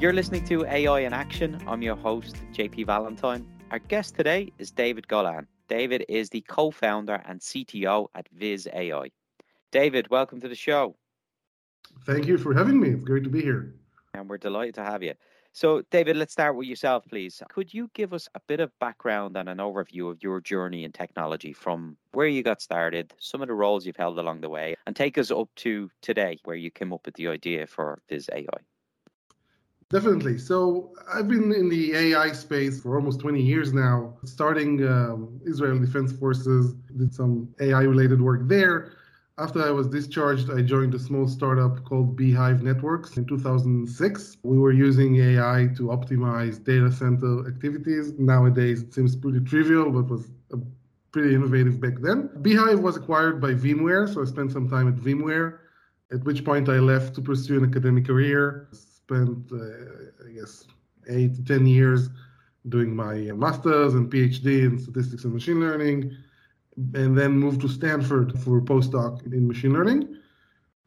You're listening to AI in Action. I'm your host, JP Valentine. Our guest today is David Golan. David is the co founder and CTO at Viz AI. David, welcome to the show. Thank you for having me. It's great to be here. And we're delighted to have you. So, David, let's start with yourself, please. Could you give us a bit of background and an overview of your journey in technology from where you got started, some of the roles you've held along the way, and take us up to today, where you came up with the idea for Viz AI? Definitely. So I've been in the AI space for almost 20 years now, starting um, Israel Defense Forces, did some AI related work there. After I was discharged, I joined a small startup called B-hive Networks in 2006. We were using AI to optimize data center activities. Nowadays, it seems pretty trivial, but was pretty innovative back then. Beehive was acquired by VMware, so I spent some time at VMware, at which point I left to pursue an academic career spent, uh, I guess, eight to 10 years doing my master's and PhD in statistics and machine learning, and then moved to Stanford for a postdoc in machine learning.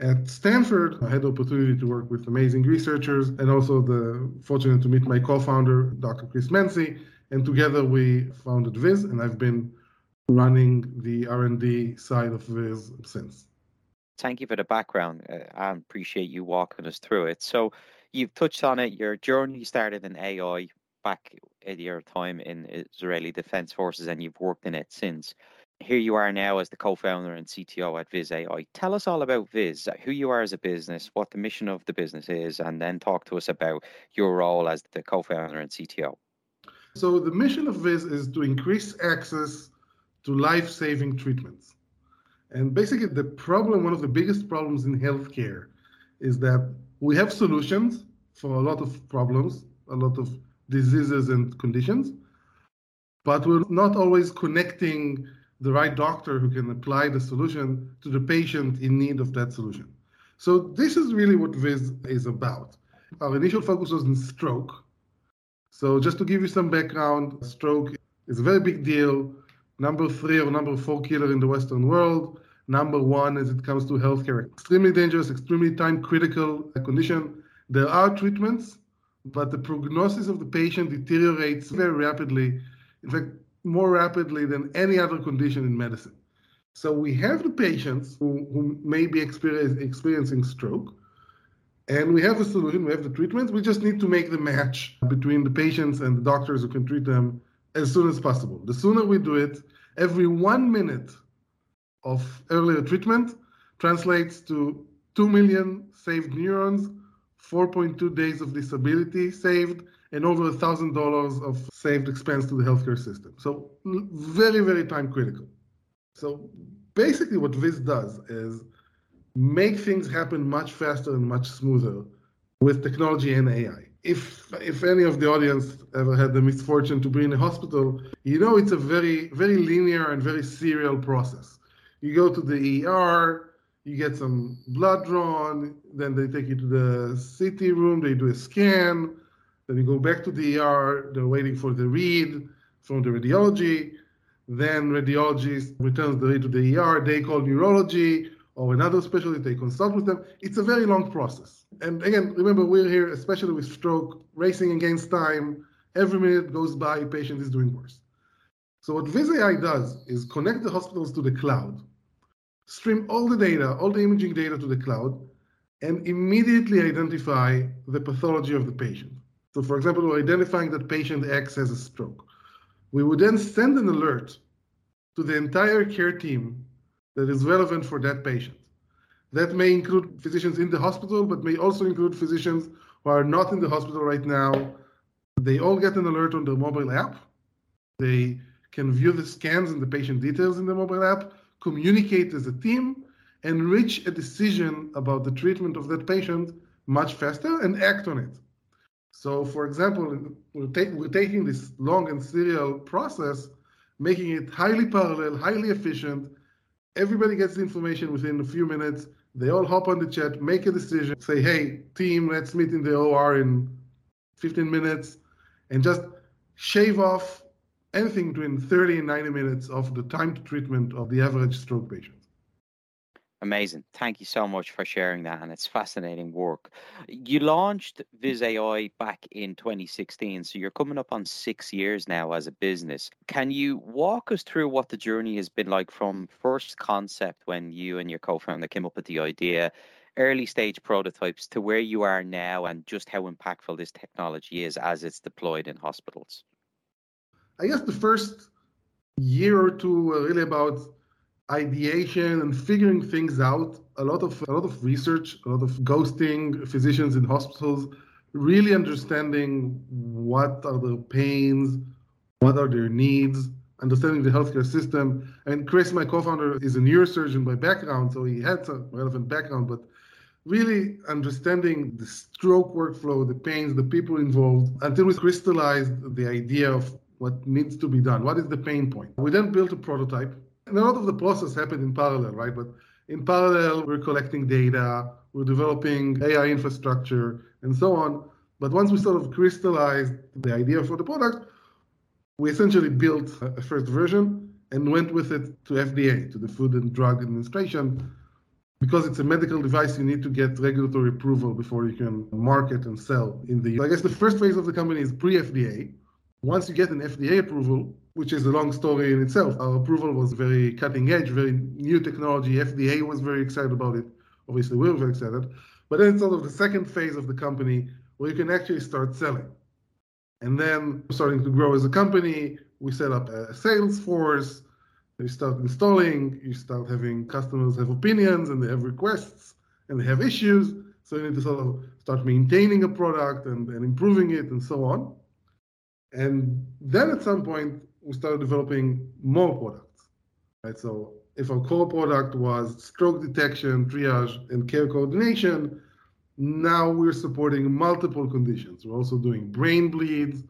At Stanford, I had the opportunity to work with amazing researchers and also the fortunate to meet my co-founder, Dr. Chris Mansi, and together we founded Viz, and I've been running the R&D side of Viz since. Thank you for the background. Uh, I appreciate you walking us through it. So, you've touched on it. Your journey started in AI back at your time in Israeli Defense Forces, and you've worked in it since. Here you are now as the co-founder and CTO at Viz AI. Tell us all about Viz, who you are as a business, what the mission of the business is, and then talk to us about your role as the co-founder and CTO. So the mission of Viz is to increase access to life-saving treatments. And basically the problem, one of the biggest problems in healthcare is that we have solutions for a lot of problems, a lot of diseases and conditions, but we're not always connecting the right doctor who can apply the solution to the patient in need of that solution. So this is really what Viz is about. Our initial focus was on stroke. So just to give you some background, stroke is a very big deal. Number three or number four killer in the Western world number one as it comes to healthcare. Extremely dangerous, extremely time critical condition. There are treatments, but the prognosis of the patient deteriorates very rapidly. In fact, more rapidly than any other condition in medicine. So we have the patients who, who may be experiencing stroke, and we have a solution, we have the treatments. We just need to make the match between the patients and the doctors who can treat them as soon as possible. The sooner we do it, every one minute of earlier treatment translates to 2 million saved neurons, 4.2 days of disability saved, and over $1,000 of saved expense to the healthcare system. So, very, very time critical. So, basically, what Viz does is make things happen much faster and much smoother with technology and AI. If if any of the audience ever had the misfortune to be in a hospital, you know it's a very very linear and very serial process. You go to the ER, you get some blood drawn, then they take you to the CT room, they do a scan, then you go back to the ER, they're waiting for the read from the radiology. Then radiologist returns the read to the ER, they call neurology or another specialty, they consult with them. It's a very long process. And again, remember, we're here, especially with stroke, racing against time. Every minute goes by, patient is doing worse. So what VizAI does is connect the hospitals to the cloud stream all the data, all the imaging data to the cloud, and immediately identify the pathology of the patient. So, for example, we're identifying that patient X has a stroke. We would then send an alert to the entire care team that is relevant for that patient. That may include physicians in the hospital, but may also include physicians who are not in the hospital right now. They all get an alert on their mobile app. They can view the scans and the patient details in the mobile app communicate as a team, and reach a decision about the treatment of that patient much faster and act on it. So, for example, we're, ta- we're taking this long and serial process, making it highly parallel, highly efficient. Everybody gets the information within a few minutes. They all hop on the chat, make a decision, say, hey, team, let's meet in the OR in 15 minutes, and just shave off anything between 30 and 90 minutes of the time to treatment of the average stroke patient. Amazing. Thank you so much for sharing that. And it's fascinating work. You launched Viz.ai back in 2016. So you're coming up on six years now as a business. Can you walk us through what the journey has been like from first concept when you and your co founder came up with the idea, early stage prototypes to where you are now, and just how impactful this technology is as it's deployed in hospitals? I guess the first year or two were really about ideation and figuring things out. A lot of a lot of research, a lot of ghosting physicians in hospitals, really understanding what are the pains, what are their needs, understanding the healthcare system. And Chris, my co-founder, is a neurosurgeon by background, so he had some relevant background, but really understanding the stroke workflow, the pains, the people involved, until we crystallized the idea of what needs to be done. What is the pain point? We then built a prototype and a lot of the process happened in parallel, right? But in parallel, we're collecting data, we're developing AI infrastructure, and so on. But once we sort of crystallized the idea for the product, we essentially built a first version and went with it to FDA, to the Food and Drug Administration. Because it's a medical device, you need to get regulatory approval before you can market and sell in the. I guess the first phase of the company is pre-FDA. Once you get an FDA approval, which is a long story in itself. Our approval was very cutting edge, very new technology. FDA was very excited about it. Obviously, we were very excited. But then it's sort of the second phase of the company where you can actually start selling. And then starting to grow as a company, we set up a sales force. You start installing, you start having customers have opinions and they have requests and they have issues. So you need to sort of start maintaining a product and, and improving it and so on. And then at some point, we started developing more products. Right. So if our core product was stroke detection, triage, and care coordination, now we're supporting multiple conditions. We're also doing brain bleeds,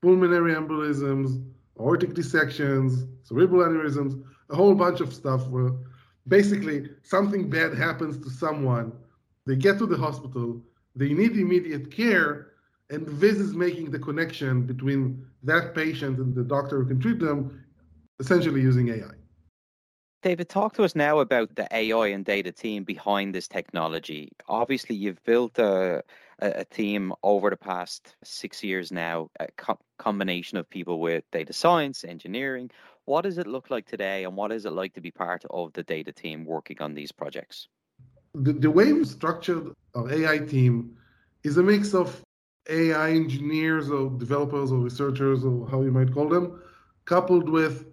pulmonary embolisms, aortic dissections, cerebral aneurysms, a whole bunch of stuff where basically something bad happens to someone, they get to the hospital, they need immediate care, and this is making the connection between that patient and the doctor who can treat them, essentially using AI. David, talk to us now about the AI and data team behind this technology. Obviously, you've built a, a team over the past six years now, a co- combination of people with data science, engineering. What does it look like today, and what is it like to be part of the data team working on these projects? The, the way we structured our AI team is a mix of AI engineers or developers or researchers or how you might call them, coupled with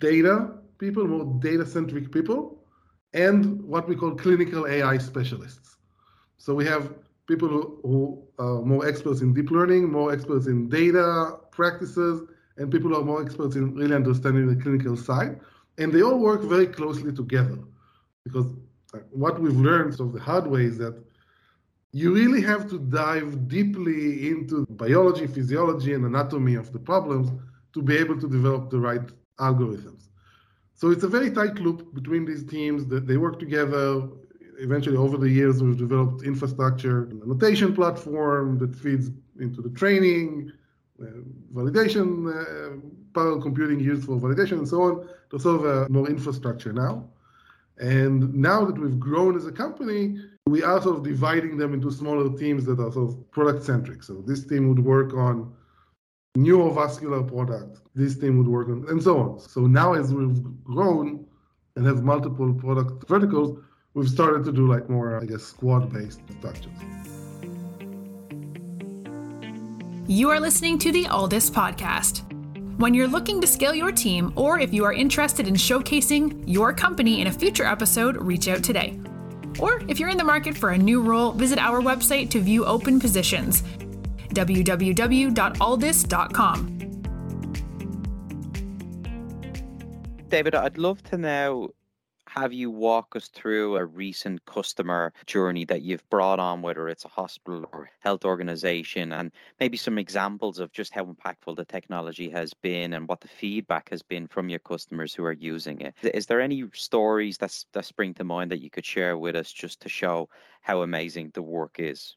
data people, more data centric people, and what we call clinical AI specialists. So we have people who, who are more experts in deep learning, more experts in data practices, and people who are more experts in really understanding the clinical side. And they all work very closely together because uh, what we've learned of the hard way is that you really have to dive deeply into biology, physiology, and anatomy of the problems to be able to develop the right algorithms. So it's a very tight loop between these teams that they work together. Eventually, over the years, we've developed infrastructure, an annotation platform that feeds into the training, uh, validation, uh, parallel computing used for validation, and so on. There's sort of more infrastructure now. And now that we've grown as a company, we are sort of dividing them into smaller teams that are sort of product centric. So this team would work on neurovascular product. This team would work on, and so on. So now as we've grown and have multiple product verticals, we've started to do like more, I guess, squad based structures. You are listening to the Alldus podcast. When you're looking to scale your team, or if you are interested in showcasing your company in a future episode, reach out today. Or if you're in the market for a new role, visit our website to view open positions www.alldus.com. David, I'd love to now have you walk us through a recent customer journey that you've brought on, whether it's a hospital or health organization, and maybe some examples of just how impactful the technology has been and what the feedback has been from your customers who are using it? Is there any stories that, that spring to mind that you could share with us just to show how amazing the work is?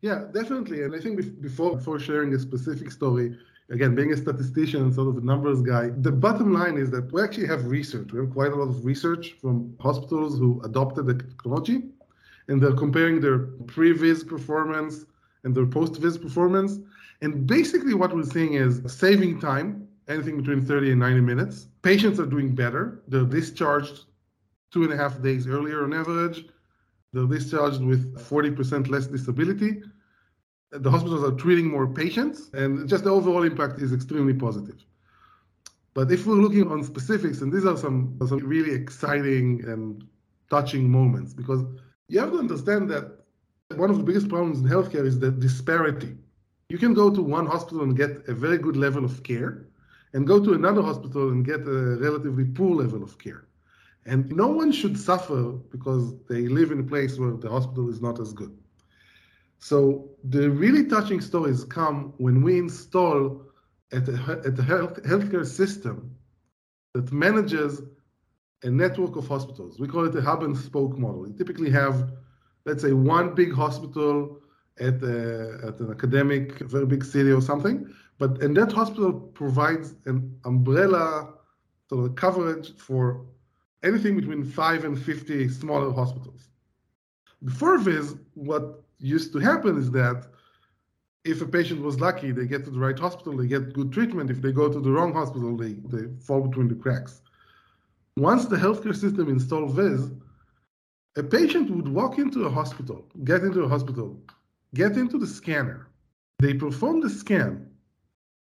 Yeah, definitely. And I think before before sharing a specific story, again, being a statistician, sort of a numbers guy, the bottom line is that we actually have research. We have quite a lot of research from hospitals who adopted the technology, and they're comparing their pre-viz performance and their post-viz performance. And basically, what we're seeing is saving time, anything between 30 and 90 minutes. Patients are doing better. They're discharged two and a half days earlier on average. They're discharged with 40% less disability the hospitals are treating more patients, and just the overall impact is extremely positive. But if we're looking on specifics, and these are some, some really exciting and touching moments, because you have to understand that one of the biggest problems in healthcare is the disparity. You can go to one hospital and get a very good level of care, and go to another hospital and get a relatively poor level of care. And no one should suffer because they live in a place where the hospital is not as good. So the really touching stories come when we install at a, at the health, healthcare system that manages a network of hospitals. We call it a hub and spoke model. You typically have, let's say, one big hospital at, a, at an academic, very big city or something, but and that hospital provides an umbrella sort of coverage for anything between five and 50 smaller hospitals. Before this, what used to happen is that if a patient was lucky, they get to the right hospital, they get good treatment. If they go to the wrong hospital, they, they fall between the cracks. Once the healthcare system installed this, a patient would walk into a hospital, get into a hospital, get into the scanner. They perform the scan,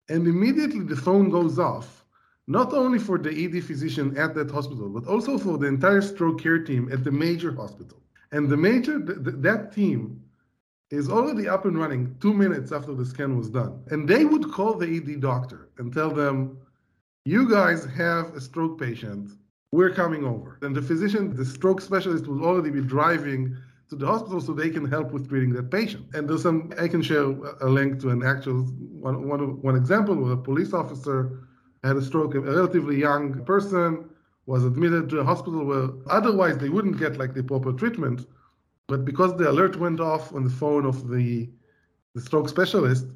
and immediately the phone goes off, not only for the ED physician at that hospital, but also for the entire stroke care team at the major hospital. And the major, th- th- that team is already up and running two minutes after the scan was done. And they would call the ED doctor and tell them, You guys have a stroke patient. We're coming over. And the physician, the stroke specialist, will already be driving to the hospital so they can help with treating that patient. And there's some, I can share a link to an actual one, one, one example where a police officer had a stroke, a relatively young person was admitted to a hospital where otherwise they wouldn't get like the proper treatment but because the alert went off on the phone of the, the stroke specialist,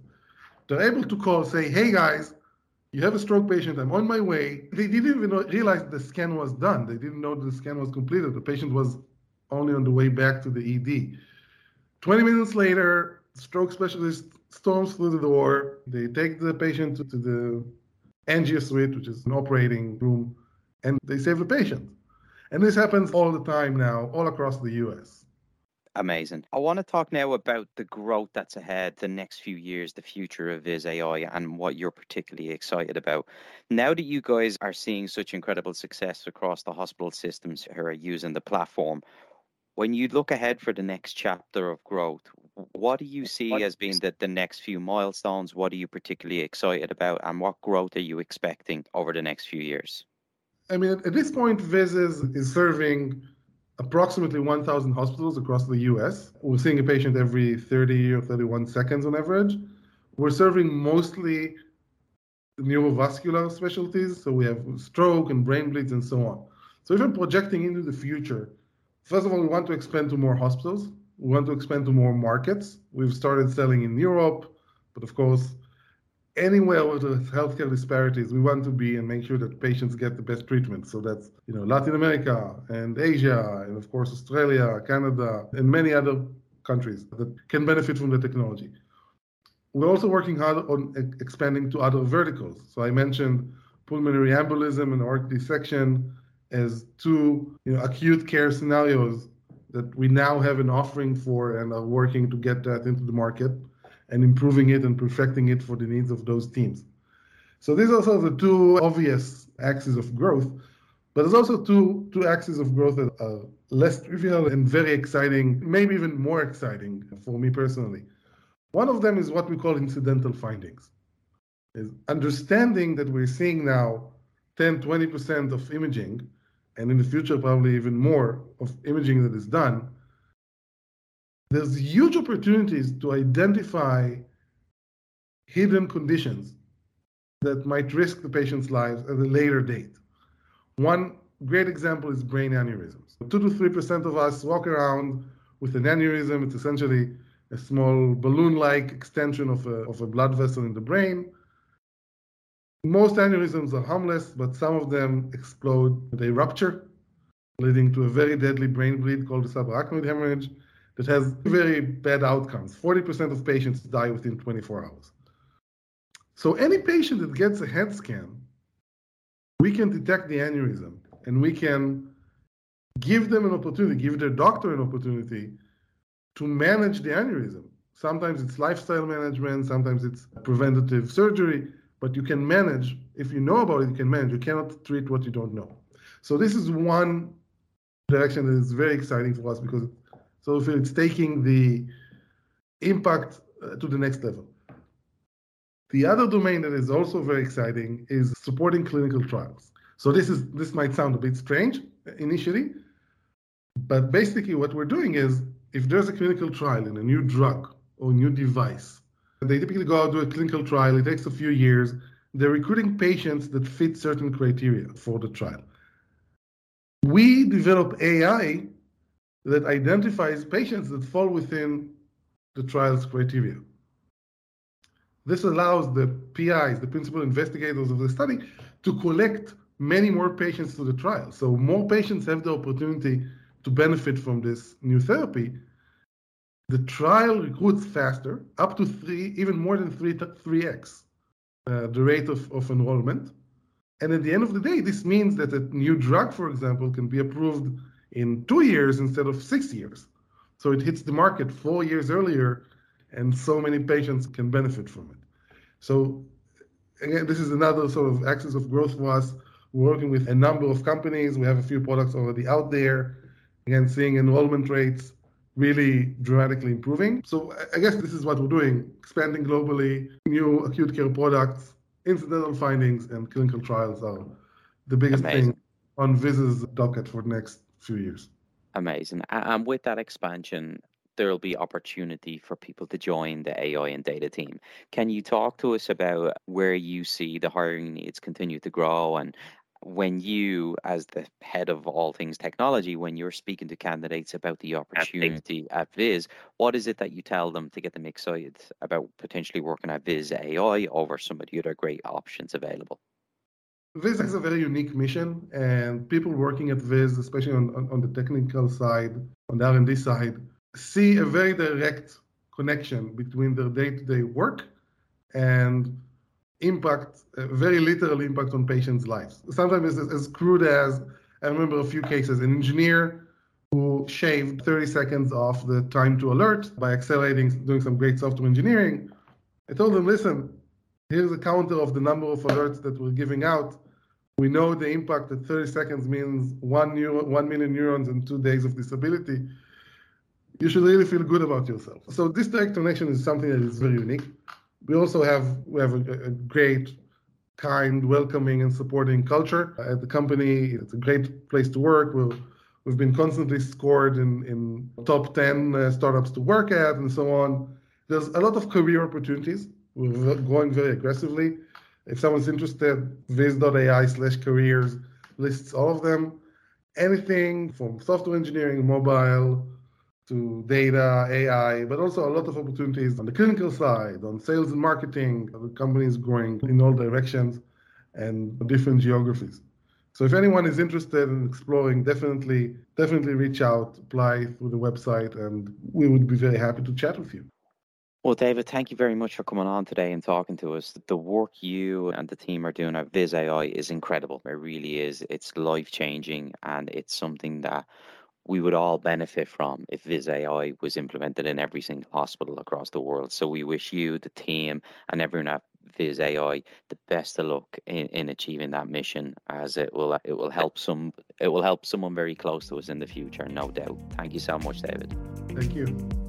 they're able to call, say, hey guys, you have a stroke patient, I'm on my way. They didn't even realize the scan was done. They didn't know the scan was completed. The patient was only on the way back to the ED. 20 minutes later, stroke specialist storms through the door. They take the patient to, the angio suite, which is an operating room, and they save the patient. And this happens all the time now, all across the US. Amazing. I want to talk now about the growth that's ahead, the next few years, the future of Viz AI, and what you're particularly excited about. Now that you guys are seeing such incredible success across the hospital systems who are using the platform, when you look ahead for the next chapter of growth, what do you see as being the, the next few milestones? What are you particularly excited about, and what growth are you expecting over the next few years? I mean, at this point, Viz is, is serving approximately 1,000 hospitals across the US. We're seeing a patient every 30 or 31 seconds on average. We're serving mostly neurovascular specialties, so we have stroke and brain bleeds and so on. So even projecting into the future, first of all, we want to expand to more hospitals. We want to expand to more markets. We've started selling in Europe, but of course, anywhere with healthcare disparities, we want to be and make sure that patients get the best treatment. So that's you know Latin America and Asia, and of course Australia, Canada, and many other countries that can benefit from the technology. We're also working hard on expanding to other verticals. So I mentioned pulmonary embolism and aortic dissection as two you know, acute care scenarios that we now have an offering for and are working to get that into the market and improving it and perfecting it for the needs of those teams. So these are sort of the two obvious axes of growth, but there's also two two axes of growth that are less trivial and very exciting, maybe even more exciting for me personally. One of them is what we call incidental findings. Is understanding that we're seeing now 10, 20% of imaging and in the future, probably even more of imaging that is done, there's huge opportunities to identify hidden conditions that might risk the patient's lives at a later date. One great example is brain aneurysms. 2 to 3% of us walk around with an aneurysm. It's essentially a small balloon like extension of a, of a blood vessel in the brain. Most aneurysms are harmless, but some of them explode. They rupture, leading to a very deadly brain bleed called subarachnoid hemorrhage that has very bad outcomes. 40% of patients die within 24 hours. So any patient that gets a head scan, we can detect the aneurysm and we can give them an opportunity, give their doctor an opportunity to manage the aneurysm. Sometimes it's lifestyle management, sometimes it's preventative surgery, but you can manage. If you know about it, you can manage. You cannot treat what you don't know. So this is one direction that is very exciting for us because so if it's taking the impact uh, to the next level. The other domain that is also very exciting is supporting clinical trials. So this is this might sound a bit strange initially, but basically what we're doing is if there's a clinical trial in a new drug or new device, they typically go out do a clinical trial. It takes a few years. They're recruiting patients that fit certain criteria for the trial. We develop AI that identifies patients that fall within the trial's criteria. This allows the PIs, the principal investigators of the study, to collect many more patients to the trial. So more patients have the opportunity to benefit from this new therapy, the trial recruits faster, up to three, even more than three, 3x uh, the rate of, of enrollment. And at the end of the day, this means that a new drug, for example, can be approved in two years instead of six years. So it hits the market four years earlier, and so many patients can benefit from it. So again, this is another sort of axis of growth for us. We're working with a number of companies. We have a few products already out there again, seeing enrollment rates really dramatically improving. So I guess this is what we're doing, expanding globally, new acute care products, incidental findings, and clinical trials are the biggest Amazing. thing on Viz's docket for the next few years. Amazing. And with that expansion, there will be opportunity for people to join the AI and data team. Can you talk to us about where you see the hiring needs continue to grow and when you, as the head of all things technology, when you're speaking to candidates about the opportunity at Viz, what is it that you tell them to get them excited about potentially working at Viz AI over some of the other great options available? Viz has a very unique mission, and people working at Viz, especially on, on, on the technical side, on the R&D side, see a very direct connection between their day-to-day work and impact, uh, very literal impact on patients' lives. Sometimes it's as crude as I remember a few cases, an engineer who shaved 30 seconds off the time to alert by accelerating, doing some great software engineering. I told them, listen, here's a counter of the number of alerts that we're giving out. We know the impact that 30 seconds means one, neuro, one million neurons and two days of disability. You should really feel good about yourself. So this direct connection is something that is very unique we also have we have a, a great kind, welcoming, and supporting culture at the company. It's a great place to work. we have been constantly scored in, in top 10 uh, startups to work at and so on. There's a lot of career opportunities. We're growing very aggressively. If someone's interested, viz.ai slash careers lists all of them. Anything from software engineering, mobile, to data, AI, but also a lot of opportunities on the clinical side, on sales and marketing. The company is growing in all directions and different geographies. So if anyone is interested in exploring, definitely, definitely reach out, apply through the website, and we would be very happy to chat with you. Well, David, thank you very much for coming on today and talking to us. The work you and the team are doing at Viz AI is incredible. It really is. It's life changing and it's something that we would all benefit from if Viz AI was implemented in every single hospital across the world. So we wish you, the team, and everyone at Viz AI the best of luck in, in achieving that mission, as it will it will help some it will help someone very close to us in the future, no doubt. Thank you so much, David. Thank you.